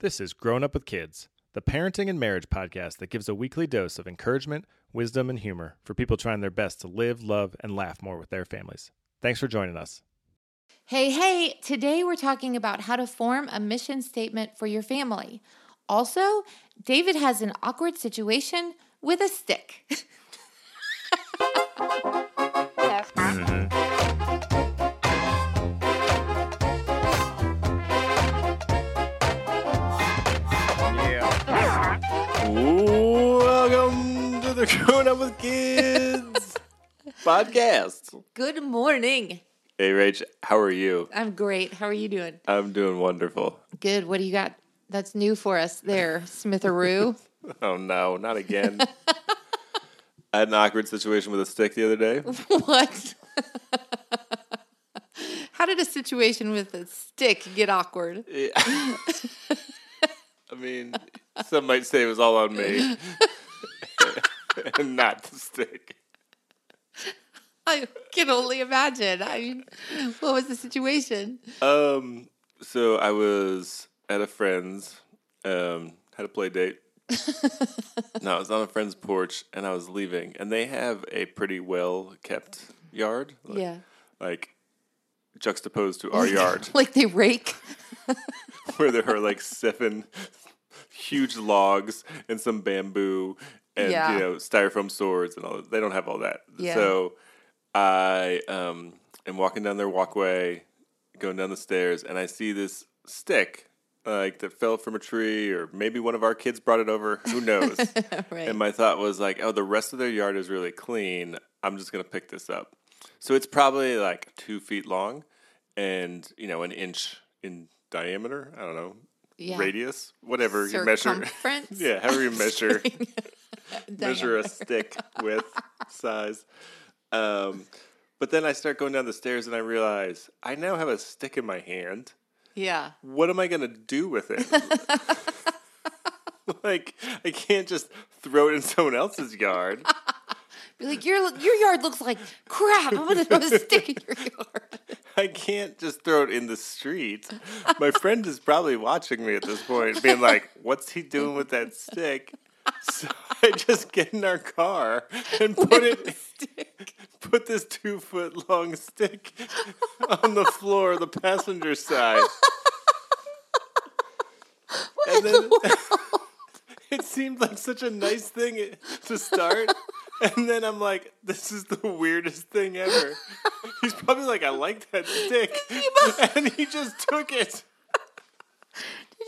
This is Grown Up with Kids, the parenting and marriage podcast that gives a weekly dose of encouragement, wisdom, and humor for people trying their best to live, love, and laugh more with their families. Thanks for joining us. Hey, hey, today we're talking about how to form a mission statement for your family. Also, David has an awkward situation with a stick. Mm-hmm. The Grown Up with Kids podcast. Good morning. Hey, Rach, how are you? I'm great. How are you doing? I'm doing wonderful. Good. What do you got that's new for us there, Smitheroo? Oh no, not again. I had an awkward situation with a stick the other day. what? How did a situation with a stick get awkward? I mean, some might say it was all on me and not the stick. I can only imagine. I mean, what was the situation? Um, so I was at a friend's, um, had a play date. no, I was on a friend's porch and I was leaving, and they have a pretty well kept yard. Like, Yeah. Like juxtaposed to our yard, Like they rake. where there are like seven huge logs and some bamboo and Yeah. you know styrofoam swords and all that. They don't have all that. Yeah. So I um, am walking down their walkway, going down the stairs, and I see this stick like that fell from a tree, or maybe one of our kids brought it over. Who knows? right. And my thought was like, oh, the rest of their yard is really clean. I'm just gonna pick this up. So it's probably like two feet long, and you know an inch in diameter. I don't know yeah. radius, whatever you measure. Yeah, however you measure measure a stick with size. Um, but then I start going down the stairs and I realize I now have a stick in my hand. Yeah. What am I gonna do with it? like I can't just throw it in someone else's yard. Be like, your your yard looks like crap. I'm gonna throw a stick in your yard. I can't just throw it in the street. My friend is probably watching me at this point, being like, "What's he doing with that stick?" So I just get in our car and put it, put this two foot long stick on the floor, the passenger side, and then it seemed like such a nice thing to start. And then I'm like, this is the weirdest thing ever. He's probably like, I like that stick. And he just took it.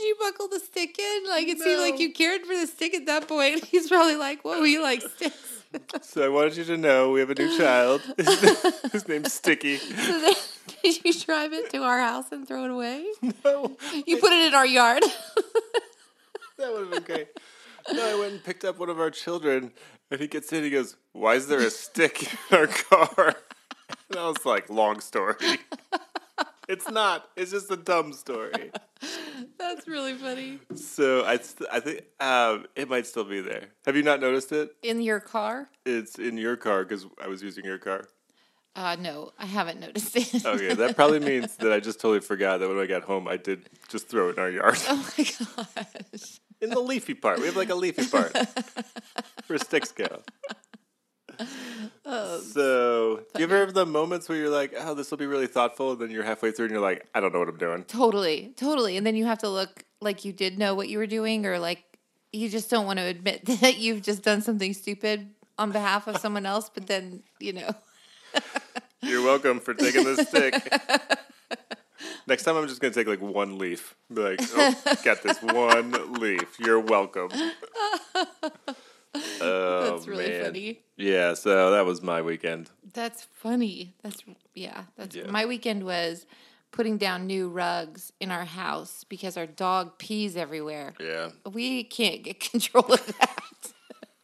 You buckle the stick in? Like it seemed like you cared for the stick at that point. He's probably like, "Whoa, you like sticks?" So I wanted you to know we have a new child. His name's Sticky. So then, did you drive it to our house and throw it away? No, You put it in our yard. that would have been great. No, I went and picked up one of our children, and he gets in. He goes, "Why is there a stick in our car?" And I was like, "Long story." It's not. It's just a dumb story. That's really funny. So I, st- I think um, it might still be there. Have you not noticed it? In your car? It's in your car because I was using your car. Uh, no, I haven't noticed it. Okay, that probably means that I just totally forgot that when I got home, I did just throw it in our yard. oh my gosh. in the leafy part. We have like a leafy part for sticks go. Oh, So, do you ever have the moments where you're like, "Oh, this will be really thoughtful," and then you're halfway through and you're like, "I don't know what I'm doing." Totally, totally. And then you have to look like you did know what you were doing, or like you just don't want to admit that you've just done something stupid on behalf of someone else. But then, you know, You're welcome for taking the stick. Next time, I'm just gonna take like one leaf. Be like, "Oh, got this one leaf. You're welcome." Oh, that's really man. funny. Yeah, so that was my weekend. That's funny. That's yeah. That's Yeah. my weekend was putting down new rugs in our house because our dog pees everywhere. Yeah. We can't get control of that.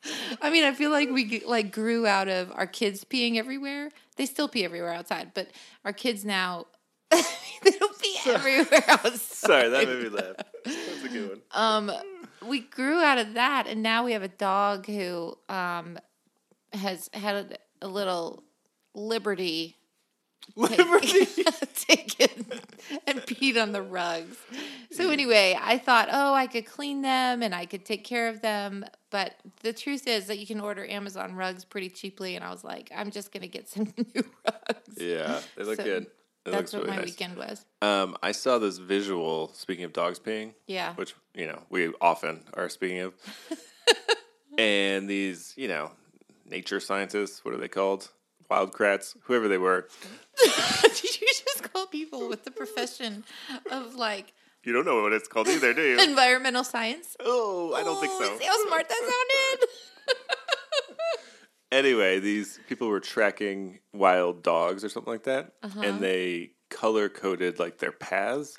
I mean, I feel like we like grew out of our kids peeing everywhere. They still pee everywhere outside, but our kids now they don't pee everywhere outside. Sorry, that made me laugh. That's a good one. Um, we grew out of that, and now we have a dog who um has had a, a little liberty Liberty. taken and peed on the rugs. So anyway, I thought, oh, I could clean them and I could take care of them. But the truth is that you can order Amazon rugs pretty cheaply, and I was like, I'm just gonna get some new rugs. Yeah, they look So good. It That's what really my nice. weekend was. Um, I saw this visual. Speaking of dogs peeing, Yeah. which you know we often are speaking of, and these you know nature scientists, what are they called? Wild Kratts, whoever they were. Did you just call people with the profession of like You don't know what it's called either, do you? environmental science? oh, I don't think Oh, so. See how smart that sounded? Anyway, these people were tracking wild dogs or something like that, Uh-huh. and they color coded like their paths,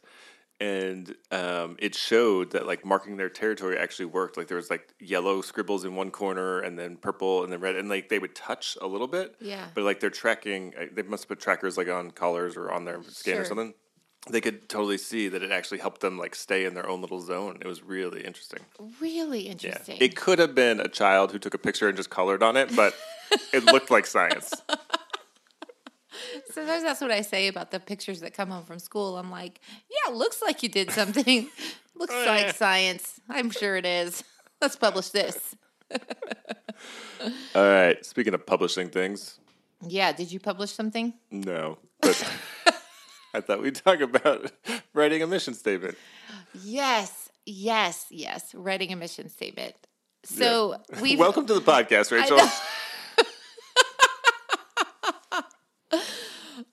and um, it showed that like marking their territory actually worked. Like there was like yellow scribbles in one corner, and then purple, and then red, and like they would touch a little bit. Yeah. But like they're tracking, uh, they must have put trackers like on collars or on their skin Sure. or something. They could totally see that it actually helped them like stay in their own little zone. It was really interesting. Really Yeah. interesting. It could have been a child who took a picture and just colored on it, but it looked like science. Sometimes that's what I say about the pictures that come home from school. I'm like, yeah, it looks like you did something. looks Oh, like yeah. science. I'm sure it is. Let's publish this. All right. Speaking of publishing things, Yeah, did you publish something? no, but I thought we'd talk about writing a mission statement. Yes, yes, yes. Writing a mission statement. So we Welcome to the podcast, Rachel.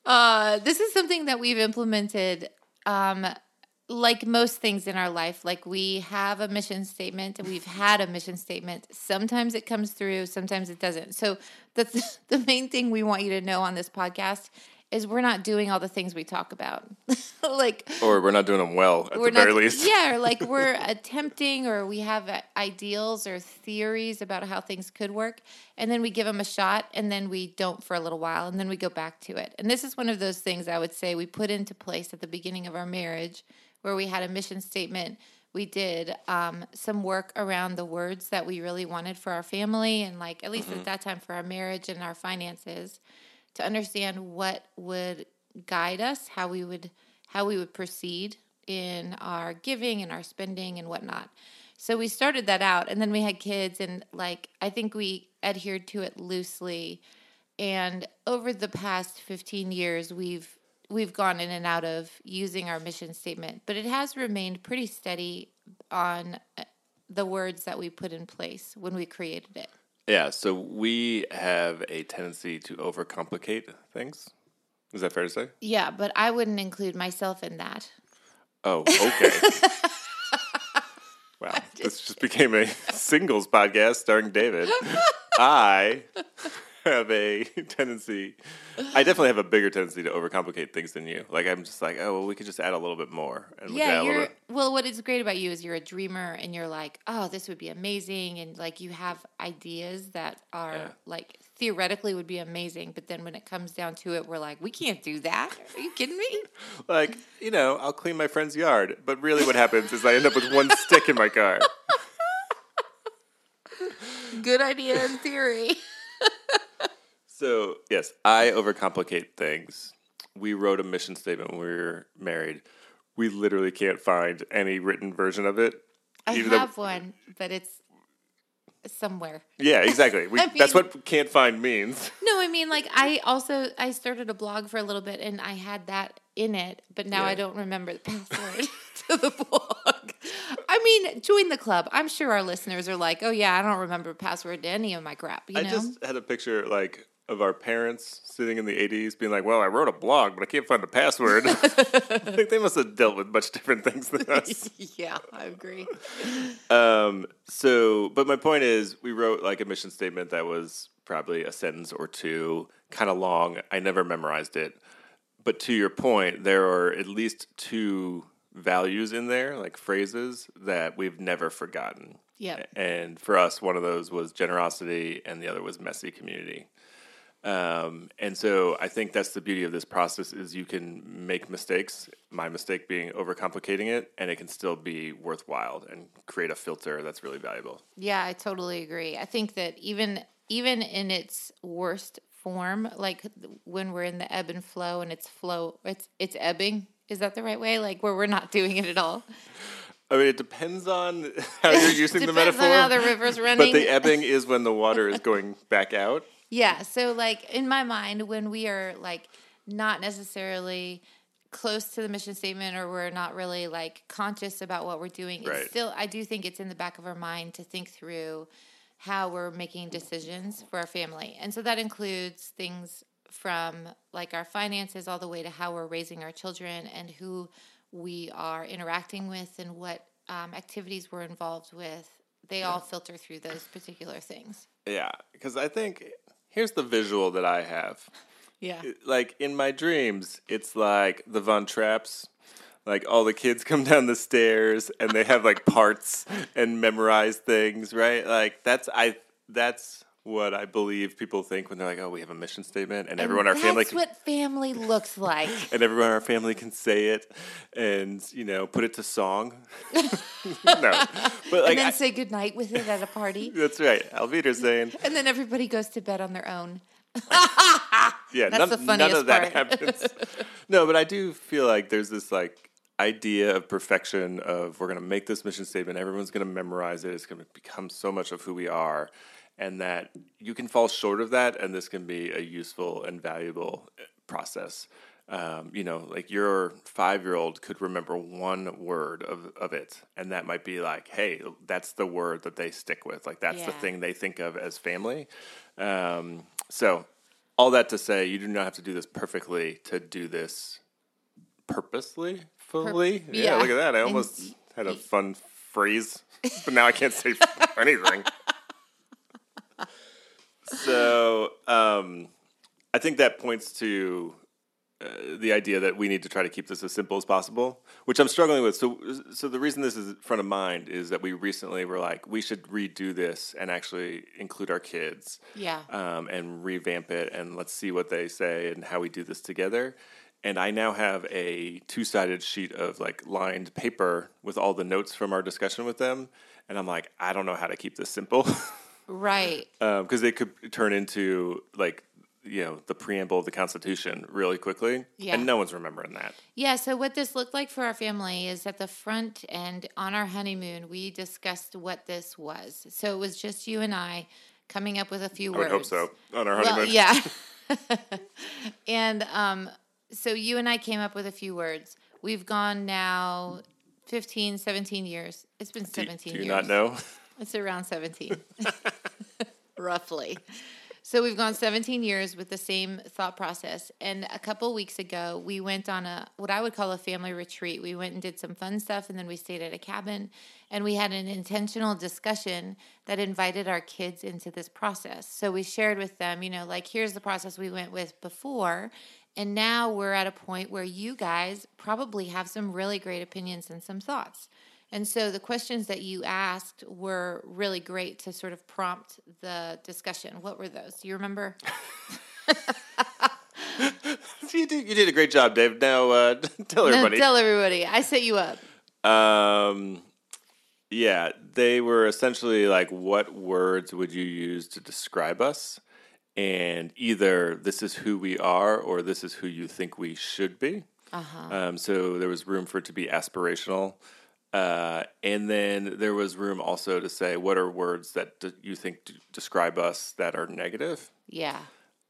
Uh, this is something that we've implemented. Um, like most things in our life, like we have a mission statement and we've had a mission statement. Sometimes it comes through, sometimes it doesn't. So that's the main thing we want you to know on this podcast is we're not doing all the things we talk about. like Or we're not doing them well at we're the very not, least. Yeah, or like we're attempting or we have uh, ideals or theories about how things could work, and then we give them a shot, and then we don't for a little while, and then we go back to it. And this is one of those things I would say we put into place at the beginning of our marriage, where we had a mission statement. We did um, some work around the words that we really wanted for our family, and like at least at that time for our marriage and our finances, to understand what would guide us, how we would how we would proceed in our giving and our spending and whatnot. So we started that out, and then we had kids, and like I think we adhered to it loosely. And over the past fifteen years, we've we've gone in and out of using our mission statement, but it has remained pretty steady on uh, the words that we put in place when we created it. Yeah, so we have a tendency to overcomplicate things. Is that fair to say? Yeah, but I wouldn't include myself in that. Oh, okay. wow, this just became a singles podcast starring David. I have a tendency, I definitely have a bigger tendency to overcomplicate things than you. Like, I'm just like, oh, well, we could just add a little bit more. And we could add Yeah, you're bit. well. What is great about you is you're a dreamer, and you're like, oh, this would be amazing, and like you have ideas that are Yeah. like theoretically would be amazing, but then when it comes down to it, we're like, we can't do that. Are you kidding me? Like, you know, I'll clean my friend's yard. But really, what happens is I end up with one stick in my car. Good idea in theory. So, yes, I overcomplicate things. We wrote a mission statement when we were married. We literally can't find any written version of it. I even though- have one, but it's somewhere. Yeah, exactly. We, I that's what can't find means. No, I mean like I also I started a blog for a little bit and I had that in it, but now Yeah. I don't remember the password to the blog. I mean, join the club. I'm sure our listeners are like, "Oh yeah, I don't remember password to any of my crap." You I know, just had a picture like of our parents sitting in the 80s being like, well, I wrote a blog, but I can't find the password. I think they must have dealt with much different things than us. yeah, I agree. Um, so, but my point is, we wrote like a mission statement that was probably a sentence or two, kind of long. I never memorized it. But to your point, there are at least two values in there, like phrases that we've never forgotten. Yep. And for us, one of those was generosity, and the other was messy community. Um, and so I think that's the beauty of this process is you can make mistakes. My mistake being overcomplicating it, and it can still be worthwhile and create a filter that's really valuable. Yeah, I totally agree. I think that even even in its worst form, like when we're in the ebb and flow and it's flow, it's it's ebbing. Is that the right way? Like where we're not doing it at all. I mean, it depends on how you're using the Depends metaphor. on how the river's running. but the ebbing is when the water is going back out. Yeah. So, like, in my mind, when we are like not necessarily close to the mission statement or we're not really like conscious about what we're doing, Right. it's still, I do think it's in the back of our mind to think through how we're making decisions for our family. And so that includes things from like our finances all the way to how we're raising our children and who we are interacting with and what um, activities we're involved with. They all filter through those particular things. Yeah, because I think here's the visual that I have. Yeah. Like in my dreams, it's like the Von Trapps. Like all the kids come down the stairs and they have like parts and memorize things, right? Like that's I that's what I believe people think when they're like, "Oh, we have a mission statement," and, everyone in our That's family can, what family looks like. and everyone in our family can say it, and you know, put it to song. no, but like and then I- say goodnight with it at a party. that's right. Alvita's saying, And then everybody goes to bed on their own. Yeah, That's none, the none funniest of that part. happens. no, but I do feel like there's this like idea of perfection of we're going to make this mission statement, everyone's going to memorize it, it's going to become so much of who we are, and that you can fall short of that, and this can be a useful and valuable uh, process. Um, you know, like your five year old could remember one word of, of it, and that might be like, hey, that's the word that they stick with. Like, that's the thing they think of as family. Um, so, all that to say, you do not have to do this perfectly to do this purposely, fully. yeah. yeah. look at that. I almost y- had a fun phrase, but now I can't say anything. So, um, I think that points to uh, the idea that we need to try to keep this as simple as possible, which I'm struggling with. So, so the reason this is front of mind is that we recently were like, we should redo this and actually include our kids Yeah. um, and revamp it and let's see what they say and how we do this together. And I now have a two sided sheet of like lined paper with all the notes from our discussion with them. And I'm like, I don't know how to keep this simple Right. because it could turn into like, you know, the preamble of the Constitution really quickly. Yeah. And no one's remembering that. Yeah, so what this looked like for our family is at the front end on our honeymoon, we discussed what this was. So it was just you and I coming up with a few I words. would hope so on our honeymoon. Well, yeah. and um, so you and I came up with a few words. We've gone now 15, 17 years. It's been Do, 17 do you years. not know? It's around 17, roughly. So we've gone 17 years with the same thought process. And a couple weeks ago, we went on a what I would call a family retreat. We went and did some fun stuff, and then we stayed at a cabin, and we had an intentional discussion that invited our kids into this process. So we shared with them, you know, like here's the process we went with before. And now we're at a point where you guys probably have some really great opinions and some thoughts. And so the questions that you asked were really great to sort of prompt the discussion. What were those? Do you remember? you, did, you did a great job, Dave. Now uh, tell everybody. Tell everybody. I set you up. Um, yeah, they were essentially like, what words would you use to describe us? And either this is who we are or this is who you think we should be. Uh-huh. Um, so there was room for it to be aspirational. Uh, and then there was room also to say, what are words that d- you think d- describe us that are negative? Yeah.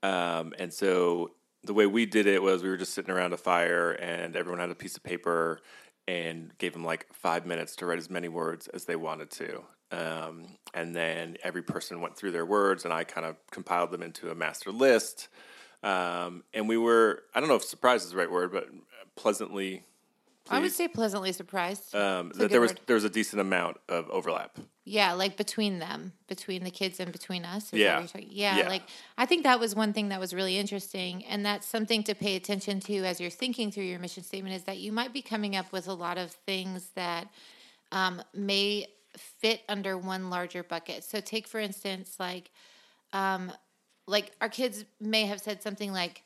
Um, and so the way we did it was we were just sitting around a fire and everyone had a piece of paper and gave them like five minutes to write as many words as they wanted to. Um, and then every person went through their words and I kind of compiled them into a master list. Um, and we were, I don't know if surprise is the right word, but pleasantly I would say pleasantly surprised. um, that there was word. there was a decent amount of overlap. Yeah, like between them, between the kids and between us. Yeah. what you're talking- yeah, Yeah. like I think that was one thing that was really interesting, and that's something to pay attention to as you're thinking through your mission statement. Is that you might be coming up with a lot of things that um, may fit under one larger bucket. So, take for instance, like, um, like our kids may have said something like,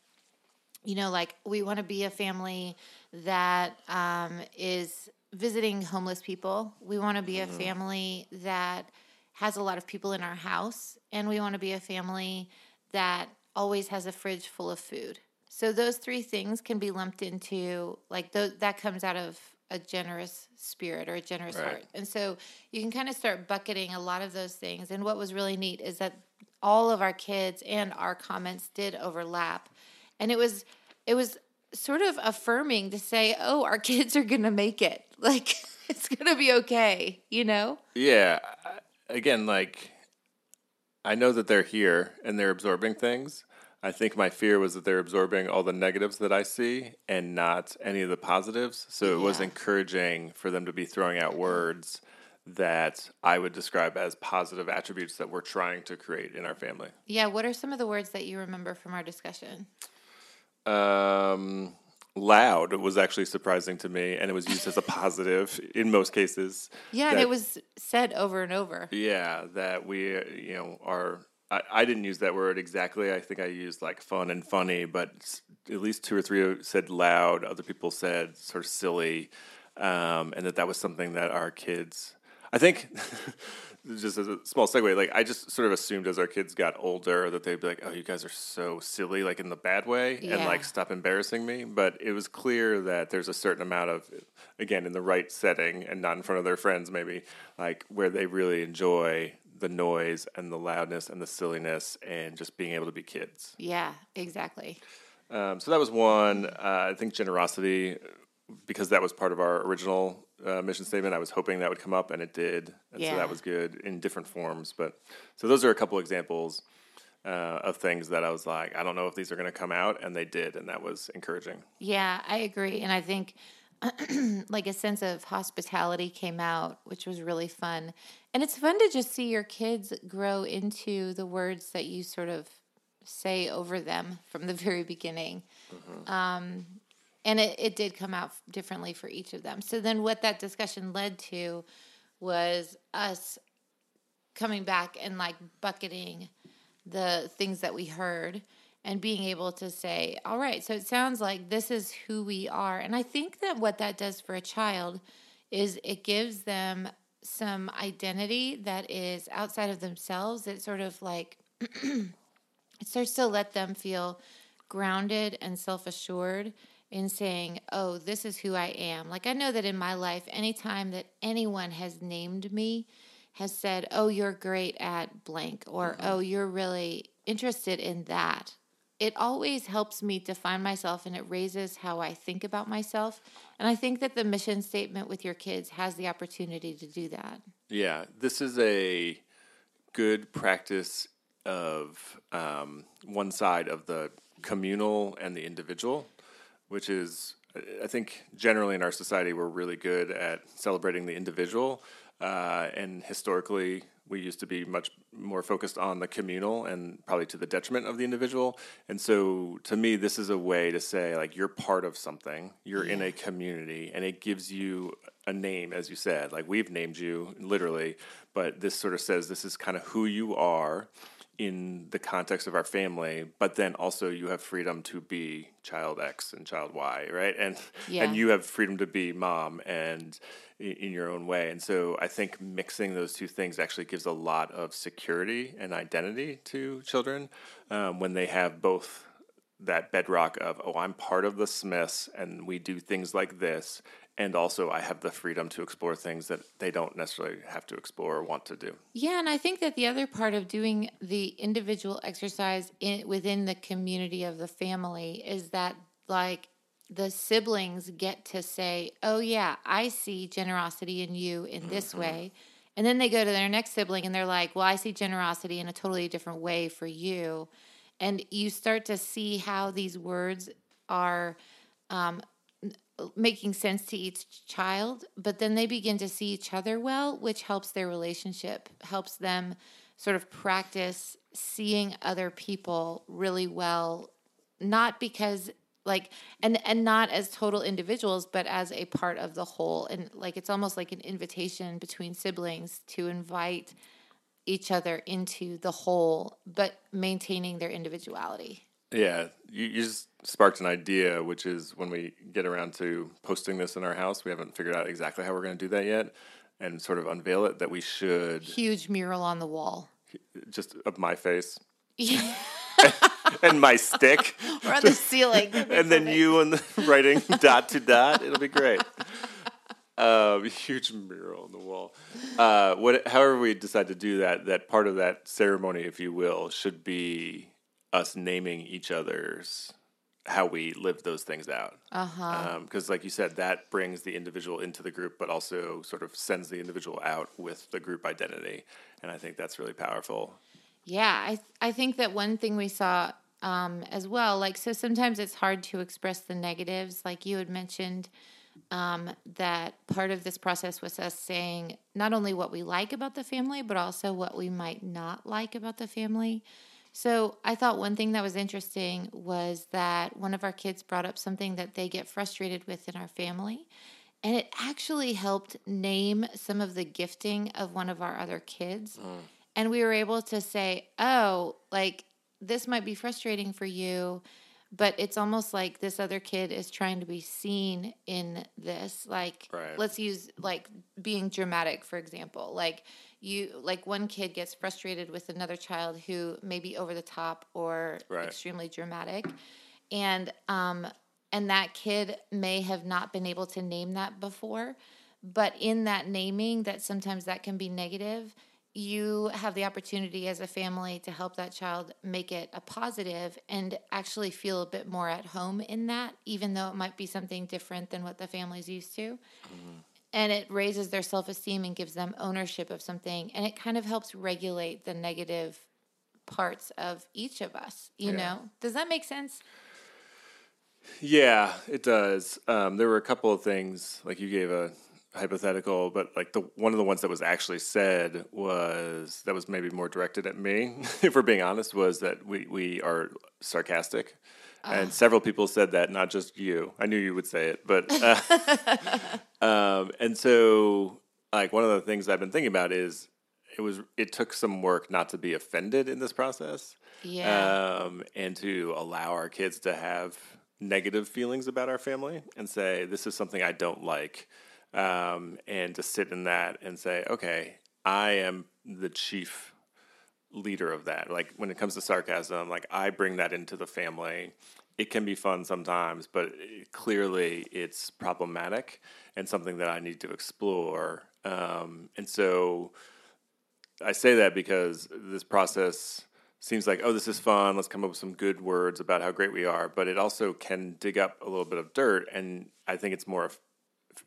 you know, like we want to be a family that um, is visiting homeless people. We want to be a family that has a lot of people in our house, and we want to be a family that always has a fridge full of food. So those three things can be lumped into like th- that comes out of a generous spirit or a generous Right. heart. And so you can kind of start bucketing a lot of those things. And what was really neat is that all of our kids and our comments did overlap. And it was it was sort of affirming to say, "Oh, our kids are going to make it. Like it's going to be okay," you know? Yeah. Again, like I know that they're here and they're absorbing things. I think my fear was that they're absorbing all the negatives that I see and not any of the positives. So it was encouraging for them to be throwing out words that I would describe as positive attributes that we're trying to create in our family. Yeah, what are some of the words that you remember from our discussion? Um, loud was actually surprising to me, and it was used as a positive in most cases. Yeah, and it was said over and over. Yeah, that we, you know, are. I, I didn't use that word exactly. I think I used like fun and funny, but at least two or three said loud. Other people said sort of silly, um, and that that was something that our kids. I think, just as a small segue, like I just sort of assumed as our kids got older that they'd be like, "Oh, you guys are so silly," like in the bad way, and like stop embarrassing me. But it was clear that there's a certain amount of, again, in the right setting and not in front of their friends, maybe like where they really enjoy the noise and the loudness and the silliness and just being able to be kids. Yeah, exactly. Um, so that was one. Uh, I think generosity, because that was part of our original uh, mission statement. I was hoping that would come up, and it did, and so that was good in different forms. But so those are a couple examples uh, of things that I was like, I don't know if these are going to come out, and they did, and that was encouraging. Yeah, I agree. And I think like a sense of hospitality came out, which was really fun. And it's fun to just see your kids grow into the words that you sort of say over them from the very beginning. Um, and it, it did come out differently for each of them. So then what that discussion led to was us coming back and like bucketing the things that we heard and being able to say, all right, so it sounds like this is who we are. And I think that what that does for a child is it gives them some identity that is outside of themselves. It sort of like, it starts to let them feel grounded and self assured in saying, Oh, this is who I am. Like, I know that in my life, anytime that anyone has named me, has said, Oh, you're great at blank, or Oh, you're really interested in that. It always helps me define myself and it raises how I think about myself. And I think that the mission statement with your kids has the opportunity to do that. Yeah, this is a good practice of um, one side of the communal and the individual, which is, I think, generally in our society, we're really good at celebrating the individual. Uh, and historically, we used to be much more focused on the communal and probably to the detriment of the individual. And so, to me, this is a way to say, like, you're part of something, you're in a community, and it gives you a name, as you said. Like, we've named you literally, but this sort of says this is kind of who you are in the context of our family, but then also you have freedom to be child X and child Y, right? And Yeah. and you have freedom to be mom and in your own way. And so I think mixing those two things actually gives a lot of security and identity to children um, when they have both that bedrock of oh I'm part of the Smiths and we do things like this and also I have the freedom to explore things that they don't necessarily have to explore or want to do. Yeah, and I think that the other part of doing the individual exercise in, within the community of the family is that, like, the siblings get to say, Oh, yeah, I see generosity in you in this mm-hmm. way. And then they go to their next sibling and they're like, Well, I see generosity in a totally different way for you. And you start to see how these words are um, making sense to each child, but then they begin to see each other well, which helps their relationship, helps them sort of practice seeing other people really well, not because like and and not as total individuals but as a part of the whole. And like it's almost like an invitation between siblings to invite each other into the whole but maintaining their individuality Yeah, you, you just sparked an idea, which is when we get around to posting this in our house, we haven't figured out exactly how we're going to do that yet, and sort of unveil it. That we should huge mural on the wall just of my face, Yeah. and my stick, or on the ceiling. And then you and the writing dot to dot. It'll be great. Um, huge mural on the wall. Uh, what, however, we decide to do that, that part of that ceremony, if you will, should be us naming each other's how we live those things out. Uh-huh. Because, like you said, that brings the individual into the group, but also sort of sends the individual out with the group identity. And I think that's really powerful. Yeah, I I think that one thing we saw um, as well, like so sometimes it's hard to express the negatives. Like you had mentioned, um, that part of this process was us saying not only what we like about the family, but also what we might not like about the family. So I thought one thing that was interesting was that one of our kids brought up something that they get frustrated with in our family. And it actually helped name some of the gifting of one of our other kids. Mm. And we were able to say, oh, like this might be frustrating for you, but it's almost like this other kid is trying to be seen in this. Like, Right. let's use like being dramatic, for example. Like, you, like one kid gets frustrated with another child who may be over the top or Right. extremely dramatic. And, um, and that kid may have not been able to name that before but in that naming that sometimes that can be negative you have the opportunity as a family to help that child make it a positive and actually feel a bit more at home in that even though it might be something different than what the family's used to and it raises their self-esteem and gives them ownership of something and it kind of helps regulate the negative parts of each of us you Yeah. know does that make sense Yeah, it does. Um, there were a couple of things, like you gave a hypothetical, but like the one of the ones that was actually said was that was maybe more directed at me, if we're being honest, was that we we are sarcastic, and several people said that, not just you. I knew you would say it, but uh, um, and so like one of the things I've been thinking about is it was it took some work not to be offended in this process yeah um, and to allow our kids to have negative feelings about our family and say this is something I don't like, um, and to sit in that and say, okay, I am the chief leader of that. Like when it comes to sarcasm, like I bring that into the family. It can be fun sometimes, but clearly it's problematic and something that I need to explore. Um, and so I say that because this process seems like, oh, this is fun. Let's come up with some good words about how great we are. But it also can dig up a little bit of dirt. And I think it's more eff-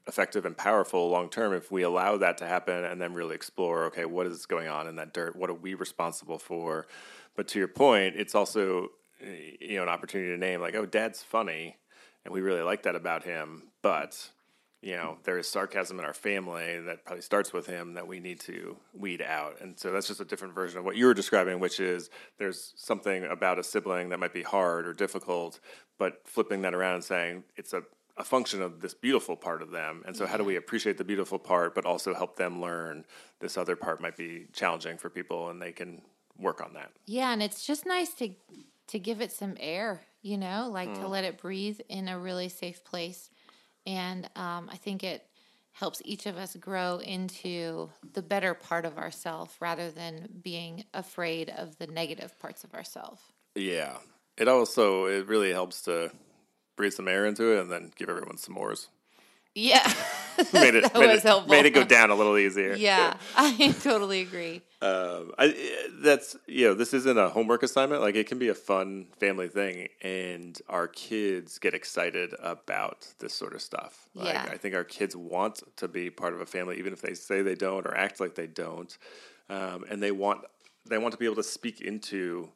effective and powerful long term if we allow that to happen and then really explore, okay, what is going on in that dirt? What are we responsible for? But to your point, it's also eh, you know an opportunity to name like, oh, Dad's funny, and we really like that about him. But you know, there is sarcasm in our family that probably starts with him that we need to weed out. And so that's just a different version of what you were describing, which is there's something about a sibling that might be hard or difficult, but flipping that around and saying it's a, a function of this beautiful part of them. And so, how do we appreciate the beautiful part, but also help them learn this other part might be challenging for people and they can work on that? Yeah, and it's just nice to to give it some air, you know, like to let it breathe in a really safe place. And um, I think it helps each of us grow into the better part of ourself rather than being afraid of the negative parts of ourself. Yeah. It also, it really helps to breathe some air into it and then give everyone some s'mores. Yeah, Made it, that made, was it helpful. made it go down a little easier. Yeah, I totally agree. Um, I, that's you know this isn't a homework assignment. Like it can be a fun family thing, and our kids get excited about this sort of stuff. Like, Yeah. I think our kids want to be part of a family, even if they say they don't or act like they don't, um, and they want they want to be able to speak into.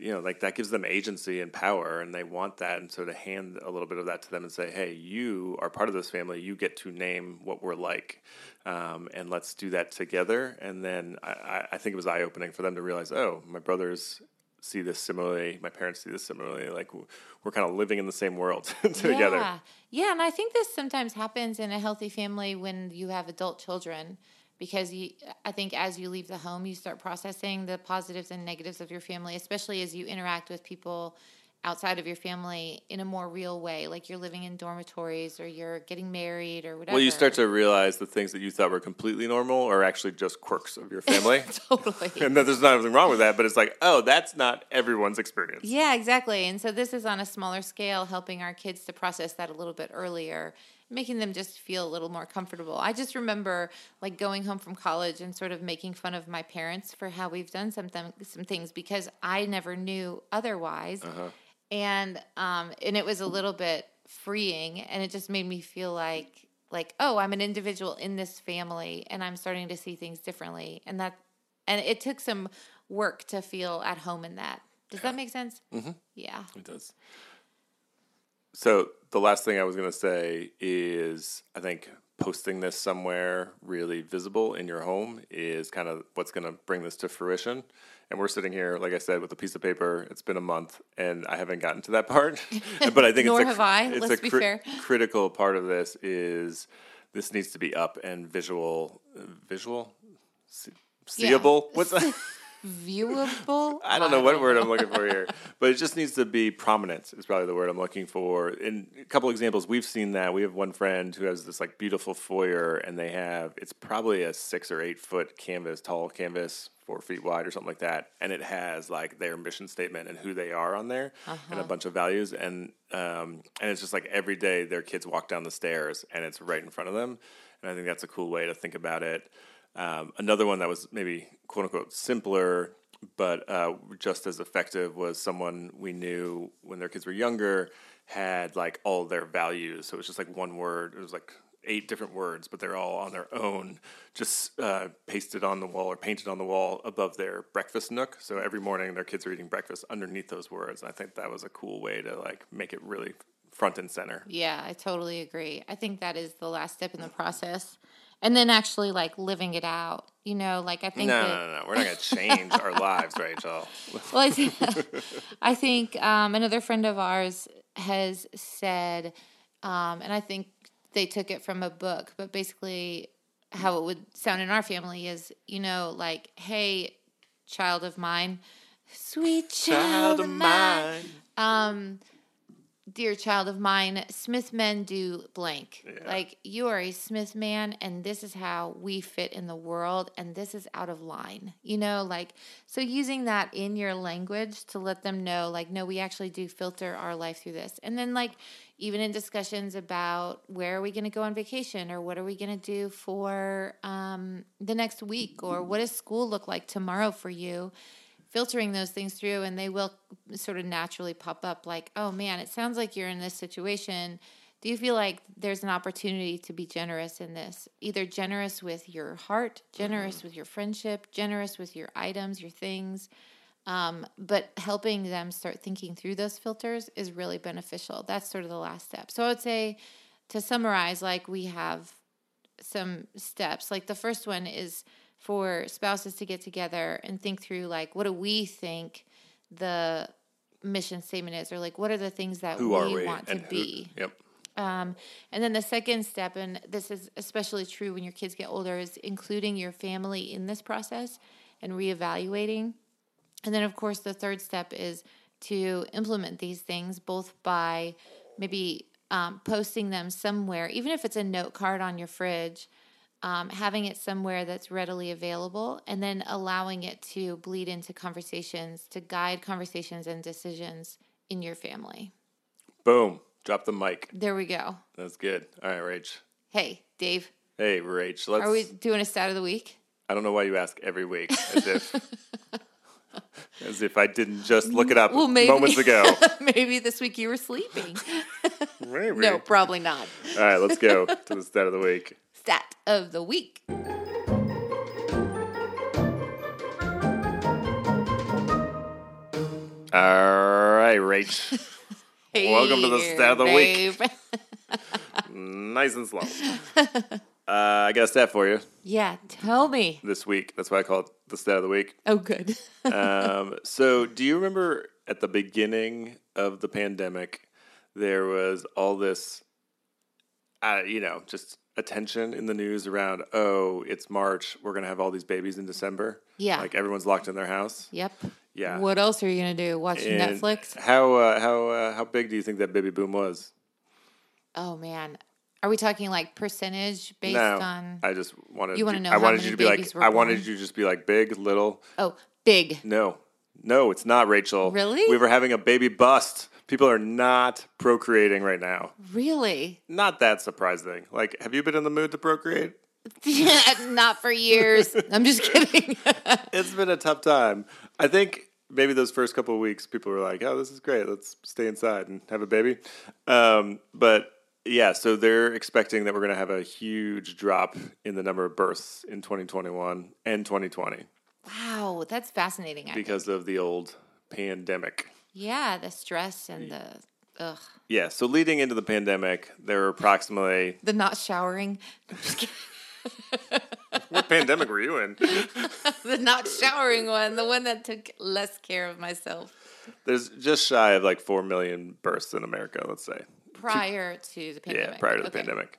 You know, like that gives them agency and power, and they want that. And so to hand a little bit of that to them and say, "Hey, you are part of this family. You get to name what we're like, um, and let's do that together." And then I, I- think it was eye opening for them to realize, "Oh, my brothers see this similarly. My parents see this similarly. Like we're kind of living in the same world together." Yeah. Yeah, and I think this sometimes happens in a healthy family when you have adult children because you I think as you leave the home you start processing the positives and negatives of your family, especially as you interact with people outside of your family in a more real way, like you're living in dormitories or you're getting married or whatever. Well, you start to realize the things that you thought were completely normal are actually just quirks of your family. totally. and that there's not anything wrong with that, but it's like, oh, that's not everyone's experience. Yeah, exactly. And so this is on a smaller scale, helping our kids to process that a little bit earlier, making them just feel a little more comfortable. I just remember like going home from college and sort of making fun of my parents for how we've done some th- some things because I never knew otherwise. And um and it was a little bit freeing and it just made me feel like like oh, I'm an individual in this family and I'm starting to see things differently. And that and it took some work to feel at home in that. Does that make sense? Mm-hmm. Yeah. It does. So the last thing I was going to say is I think posting this somewhere really visible in your home is kind of what's going to bring this to fruition. And we're sitting here, like I said, with a piece of paper. It's been a month, and I haven't gotten to that part. but I think Nor it's a, have I. It's Let's a be fair. critical part of this is this needs to be up and visual, uh, visual, see, Yeah. seeable. What's that? Viewable? I don't know what word I'm looking for here, but it just needs to be prominent. Is probably the word I'm looking for. In a couple examples, we've seen that. We have one friend who has this like beautiful foyer, and they have it's probably a six or eight foot canvas, tall canvas, four feet wide or something like that, and it has like their mission statement and who they are on there, and a bunch of values, and um, and it's just like every day their kids walk down the stairs, and it's right in front of them, and I think that's a cool way to think about it. Um, another one that was maybe quote unquote simpler, but uh, just as effective was someone we knew when their kids were younger had like all their values. So it was just like one word. It was like eight different words, but they're all on their own, just uh, pasted on the wall or painted on the wall above their breakfast nook. So every morning their kids are eating breakfast underneath those words. And I think that was a cool way to like make it really front and center. Yeah, I totally agree. I think that is the last step in the process. And then actually like living it out. You know, like I think No, that no, no, no. We're not going to change our lives, Rachel. Well, I think, I think um, another friend of ours has said, um, and I think they took it from a book, but basically, how it would sound in our family is, you know, like, hey, child of mine, sweet child, of mine. Um, dear child of mine, Smith men do blank. Yeah. Like you are a Smith man, and this is how we fit in the world, and this is out of line. You know, like so using that in your language to let them know, like, no, we actually do filter our life through this, and then like even in discussions about where are we going to go on vacation or what are we going to do for um, the next week or what does school look like tomorrow for you filtering those things through and they will sort of naturally pop up like oh man it sounds like you're in this situation. Do you feel like there's an opportunity to be generous in this? Either generous with your heart generous with your friendship generous with your items your things. Um, but helping them start thinking through those filters is really beneficial. That's sort of the last step. So i would say to summarize like we have some steps. Like the first one is for spouses to get together and think through like what do we think the mission statement is or like what are the things that Who we, we? want to who- be Yep. um, and then the second step, and this is especially true when your kids get older, is including your family in this process and reevaluating. And then, of course, the third step is to implement these things both by maybe um, posting them somewhere, even if it's a note card on your fridge, um, having it somewhere that's readily available, and then allowing it to bleed into conversations to guide conversations and decisions in your family. Boom. Drop the mic. There we go. That's good. All right, Rach. Hey, Dave. Hey, Rach. Let's. Are we doing a stat of the week? I don't know why you ask every week, as if, as if I didn't just look it up Well, maybe moments ago. maybe this week you were sleeping. No, probably not. All right, let's go to the stat of the week. Stat of the week. All right, Rach. hey, Welcome to the stat of the week. nice and slow. Uh, I got a stat for you yeah, tell me. this week. That's why I call it the stat of the week. Oh, good. um, so, do you remember at the beginning of the pandemic, there was all this, uh, you know, just attention in the news around, oh, it's March, we're going to have all these babies in December. Yeah. Like everyone's locked in their house. yep. Yeah. What else are you gonna do? Watch And Netflix? How uh, how uh, how big do you think that baby boom was? Oh man, are we talking like percentage based no, on? I just wanted You wanna know I wanted you to be like I wanted you to just be like big, little. oh, big. No, no, it's not Rachel. Really? We were having a baby bust. People are not procreating right now. Really? Not that surprising. Like, have you been in the mood to procreate? Not for years. I'm just kidding. It's been a tough time. I think maybe those first couple of weeks, people were like, "Oh, this is great. Let's stay inside and have a baby." Um, but yeah, so they're expecting that we're going to have a huge drop in the number of births in 2021 and 2020 wow, that's fascinating. I think. because of the old pandemic. Yeah, the stress and the ugh, Yeah, so leading into the pandemic, there were approximately the not showering, what pandemic were you in? the not showering one, the one that took less care of myself There's just shy of like 4 million births in America, let's say. prior to the pandemic. Yeah, prior to the Okay. pandemic.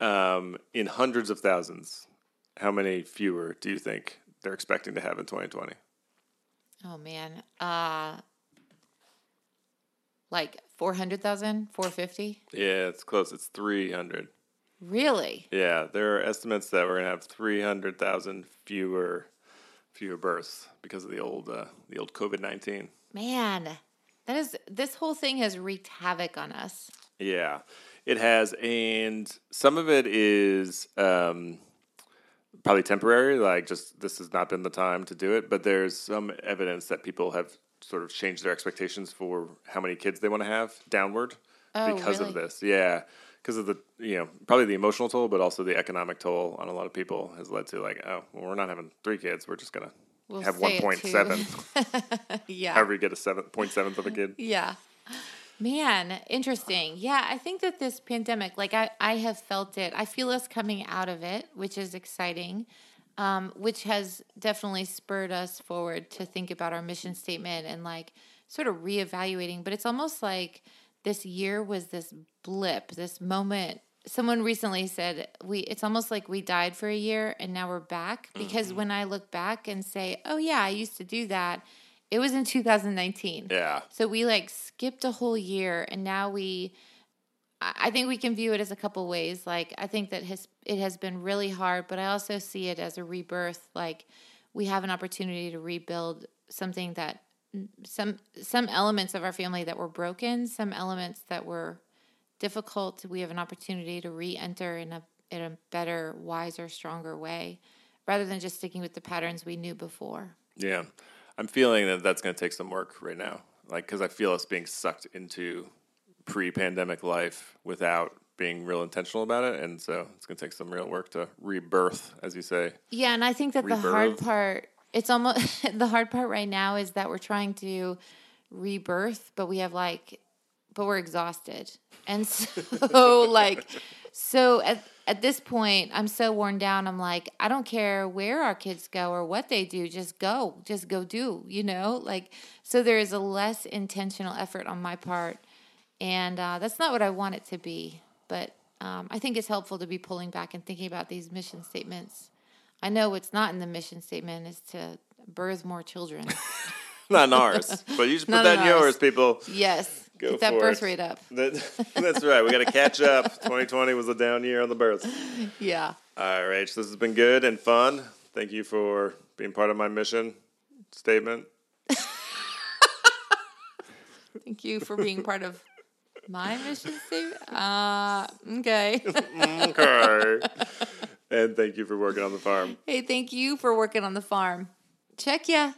Um, in hundreds of thousands, how many fewer do you think they're expecting to have in 2020? Oh man, uh, like 400,000, 450? Yeah, it's close. It's 300. Really? Yeah, there are estimates that we're gonna have 300,000 fewer fewer births because of the old uh, the old COVID 19. Man, that is this whole thing has wreaked havoc on us. Yeah, it has, and some of it is um, probably temporary. Like, just this has not been the time to do it. But there's some evidence that people have sort of changed their expectations for how many kids they want to have downward Oh, because really? of this. Yeah, because of the you know probably the emotional toll, but also the economic toll on a lot of people has led to like, oh, well, we're not having three kids. We're just gonna We'll have one point seven. Yeah. However, you get a seven point seventh of a kid. Yeah. Man, interesting. Yeah, I think that this pandemic, like I, I have felt it. I feel us coming out of it, which is exciting, um, which has definitely spurred us forward to think about our mission statement and like sort of reevaluating. But it's almost like this year was this blip, this moment. Someone recently said we it's almost like we died for a year and now we're back because when I look back and say, "Oh yeah, I used to do that." It was in 2019. Yeah, So we like skipped a whole year and now we I think we can view it as a couple ways. Like I think that his it has been really hard, but I also see it as a rebirth. Like we have an opportunity to rebuild something that some some elements of our family that were broken, some elements that were difficult. We have an opportunity to re-enter in a in a better, wiser, stronger way, rather than just sticking with the patterns we knew before. Yeah, I'm feeling that that's going to take some work right now. Like, because I feel us being sucked into pre-pandemic life without being real intentional about it, and so it's going to take some real work to rebirth, as you say. Yeah, and I think that the hard part, it's almost the hard part right now is that we're trying to rebirth, but we have like, but we're exhausted. And so, like, so at, at this point, I'm so worn down. I'm like, I don't care where our kids go or what they do, just go, just go do, you know? Like, so there is a less intentional effort on my part. And uh, that's not what I want it to be. But um, I think it's helpful to be pulling back and thinking about these mission statements. I know what's not in the mission statement is to birth more children. Not in ours, but you should put Not that in in yours, people. yes, Go get that birth it. rate up. That, that's right. We got to catch up. 2020 was a down year on the births. Yeah. All right, so this has been good and fun. Thank you for being part of my mission statement. Thank you for being part of my mission statement. Uh, okay. Okay. and thank you for working on the farm. hey, thank you for working on the farm. Check ya.